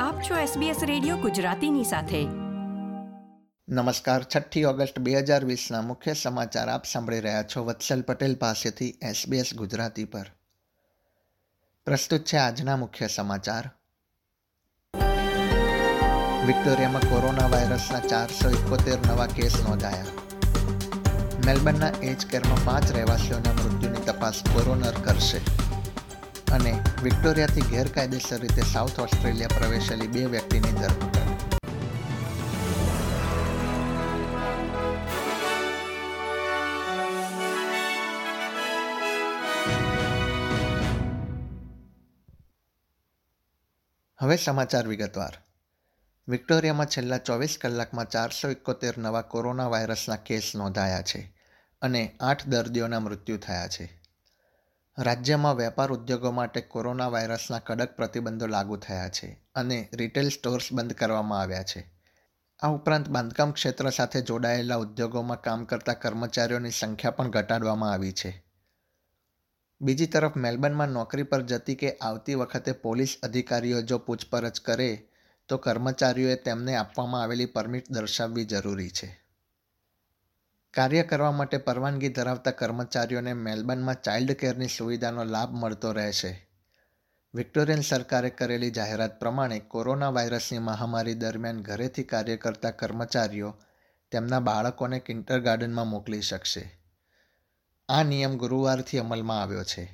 આપ છો SBS radio ગુજરાતીની સાથે. નમસ્કાર, છઠ્ઠી ઓગસ્ટ બે હજાર વીસના મુખ્ય સમાચાર આપ સાંભળી રહ્યા છો વત્સલ પટેલ પાસેથી SBS ગુજરાતી પર. પ્રસ્તુત છે આજના મુખ્ય સમાચાર. વિક્ટોરિયામાં કોરોના વાયરસના ચારસો ઇકોતેર નવા કેસ નોંધાયા. મેલબર્નના એજ કેરમાં પાંચ રહેવાસીઓના મૃત્યુની તપાસ કોરોનર કરશે. અને વિક્ટોરિયાથી ગેરકાયદેસર રીતે સાઉથ ઓસ્ટ્રેલિયા પ્રવેશેલી બે વ્યક્તિની ધરપકડ. હવે સમાચાર વિગતવાર. વિક્ટોરિયામાં છેલ્લા ચોવીસ કલાકમાં ચારસો એકોતેર નવા કોરોના વાયરસના કેસ નોંધાયા છે અને આઠ દર્દીઓના મૃત્યુ થયા છે. રાજ્યમાં વેપાર ઉદ્યોગો માટે કોરોના વાયરસના કડક પ્રતિબંધો લાગુ થયા છે અને રિટેલ સ્ટોર્સ બંધ કરવામાં આવ્યા છે. આ ઉપરાંત બાંધકામ ક્ષેત્ર સાથે જોડાયેલા ઉદ્યોગોમાં કામ કરતા કર્મચારીઓની સંખ્યા પણ ઘટાડવામાં આવી છે. બીજી તરફ મેલબર્નમાં નોકરી પર જતી કે આવતી વખતે પોલીસ અધિકારીઓ જો પૂછપરછ કરે, તો કર્મચારીઓએ તેમને આપવામાં આવેલી પરમિટ દર્શાવવી જરૂરી છે. કાર્ય કરવા માટે પરવાનગી ધરાવતા કર્મચારીઓને મેલબર્નમાં ચાઇલ્ડ કેરની સુવિધાનો લાભ મળતો રહેશે. વિક્ટોરિયન સરકારે કરેલી જાહેરાત પ્રમાણે કોરોના વાયરસની મહામારી દરમિયાન ઘરેથી કાર્ય કરતા કર્મચારીઓ તેમના બાળકોને કિન્ટર ગાર્ડનમાં મોકલી શકશે. આ નિયમ ગુરુવારથી અમલમાં આવ્યો છે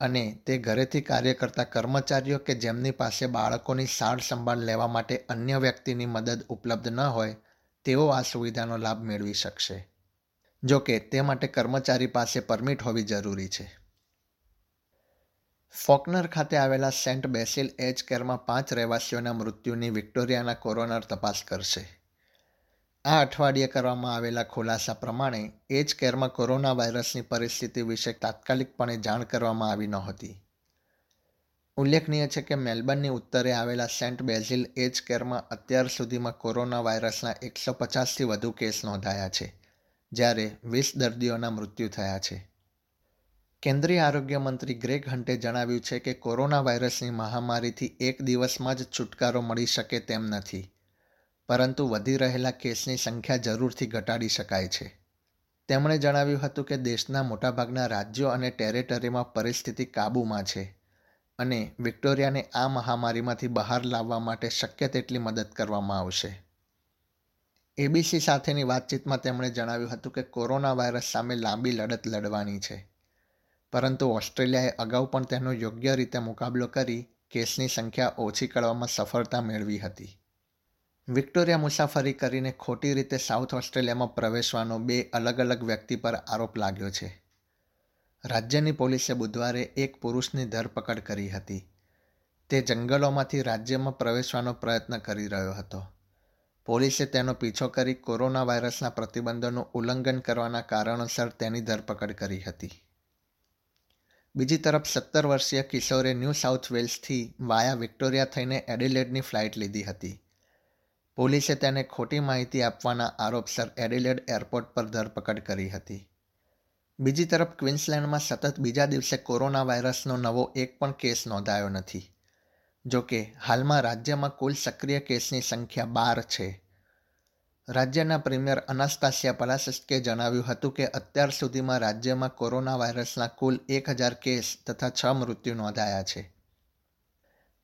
અને તે ઘરેથી કાર્ય કરતા કર્મચારીઓ કે જેમની પાસે બાળકોની સાર સંભાળ લેવા માટે અન્ય વ્યક્તિની મદદ ઉપલબ્ધ ન હોય તેઓ આ સુવિધાનો લાભ મેળવી શકશે. જો કે, તે માટે કર્મચારી પાસે પરમિટ હોવી જરૂરી છે. ફોકનર ખાતે આવેલા સેન્ટ બેસિલ એજ કેરમાં પાંચ રહેવાસીઓના મૃત્યુની વિક્ટોરિયાના કોરોનર તપાસ કરશે. આ અઠવાડિયે કરવામાં આવેલા ખુલાસા પ્રમાણે એજ કેરમાં કોરોના વાયરસની પરિસ્થિતિ વિશે તાત્કાલિકપણે જાણ કરવામાં આવી નહોતી. ઉલ્લેખનીય છે કે મેલબર્નની ઉત્તરે આવેલા સેન્ટ બેઝિલ એજ કેરમાં અત્યાર સુધીમાં કોરોના વાયરસના એકસો પચાસથી વધુ કેસ નોંધાયા છે, જ્યારે વીસ દર્દીઓના મૃત્યુ થયા છે. કેન્દ્રીય આરોગ્ય મંત્રી ગ્રેગ હન્ટે જણાવ્યું છે કે કોરોના વાયરસની મહામારીથી એક દિવસમાં જ છુટકારો મળી શકે તેમ નથી, પરંતુ વધી રહેલા કેસની સંખ્યા જરૂરથી ઘટાડી શકાય છે. તેમણે જણાવ્યું હતું કે દેશના મોટાભાગના રાજ્યો અને ટેરેટરીમાં પરિસ્થિતિ કાબૂમાં છે. અને વિક્ટોરિયાને આ મહામારીમાંથી બહાર લાવવા માટે શક્ય તેટલી મદદ કરવામાં આવશે. એબીસી સાથેની વાતચીતમાં તેમણે જણાવ્યું હતું કે કોરોના વાયરસ સામે લાંબી લડત લડવાની છે, પરંતુ ઓસ્ટ્રેલિયાએ અગાઉ પણ તેનો યોગ્ય રીતે મુકાબલો કરી કેસની સંખ્યા ઓછી કરવામાં સફળતા મેળવી હતી. વિક્ટોરિયા મુસાફરી કરીને ખોટી રીતે સાઉથ ઓસ્ટ્રેલિયામાં પ્રવેશવાનો બે અલગ અલગ વ્યક્તિ પર આરોપ લાગ્યો છે. રાજ્યની પોલીસે બુધવારે એક પુરુષની ધરપકડ કરી હતી. તે જંગલોમાંથી રાજ્યમાં પ્રવેશવાનો પ્રયત્ન કરી રહ્યો હતો. પોલીસે તેનો પીછો કરી કોરોના વાયરસના પ્રતિબંધોનું ઉલ્લંઘન કરવાના કારણોસર તેની ધરપકડ કરી હતી. બીજી તરફ સત્તર વર્ષીય કિશોરે ન્યૂ સાઉથ વેલ્સથી વાયા વિક્ટોરિયા થઈને એડિલેડની ફ્લાઇટ લીધી હતી. પોલીસે તેને ખોટી માહિતી આપવાના આરોપસર એડિલેડ એરપોર્ટ પર ધરપકડ કરી હતી. બીજી તરફ ક્વિન્સલેન્ડમાં સતત બીજા દિવસે કોરોના વાયરસનો નવો એક પણ કેસ નોંધાયો નથી. જોકે હાલમાં રાજ્યમાં કુલ સક્રિય કેસની સંખ્યા બાર છે. રાજ્યના પ્રીમિયર અનાસ્તાસિયા પલાસિસ્કે જણાવ્યું હતું કે, અત્યાર સુધીમાં રાજ્યમાં કોરોના વાયરસના કુલ એક હજાર કેસ તથા છ મૃત્યુ નોંધાયા છે.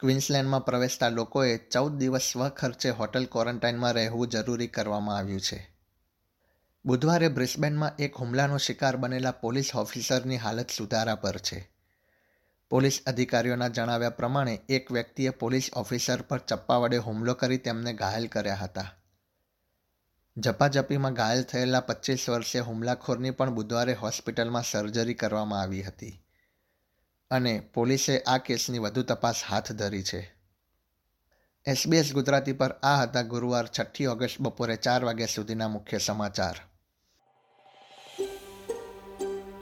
ક્વિન્સલેન્ડમાં પ્રવેશતા લોકોએ ચૌદ દિવસ સ્વખર્ચે હોટલ ક્વોરન્ટાઇનમાં રહેવું જરૂરી કરવામાં આવ્યું છે. બુધવારે બ્રિસ્બેનમાં એક હુમલાનો શિકાર બનેલા પોલીસ ઓફિસરની હાલત સુધારા પર છે. પોલીસ અધિકારીઓના જણાવ્યા પ્રમાણે, એક વ્યક્તિએ પોલીસ ઓફિસર પર ચપ્પા વડે હુમલો કરી તેમને ઘાયલ કર્યા હતા. ઝપાઝપીમાં ઘાયલ થયેલા પચીસ વર્ષે હુમલાખોરની પણ બુધવારે હોસ્પિટલમાં સર્જરી કરવામાં આવી હતી અને પોલીસે આ કેસની વધુ તપાસ હાથ ધરી છે. એસબીએસ ગુજરાતી પર આ હતા ગુરુવાર છઠ્ઠી ઓગસ્ટ બપોરે ચાર વાગ્યા સુધીના મુખ્ય સમાચાર.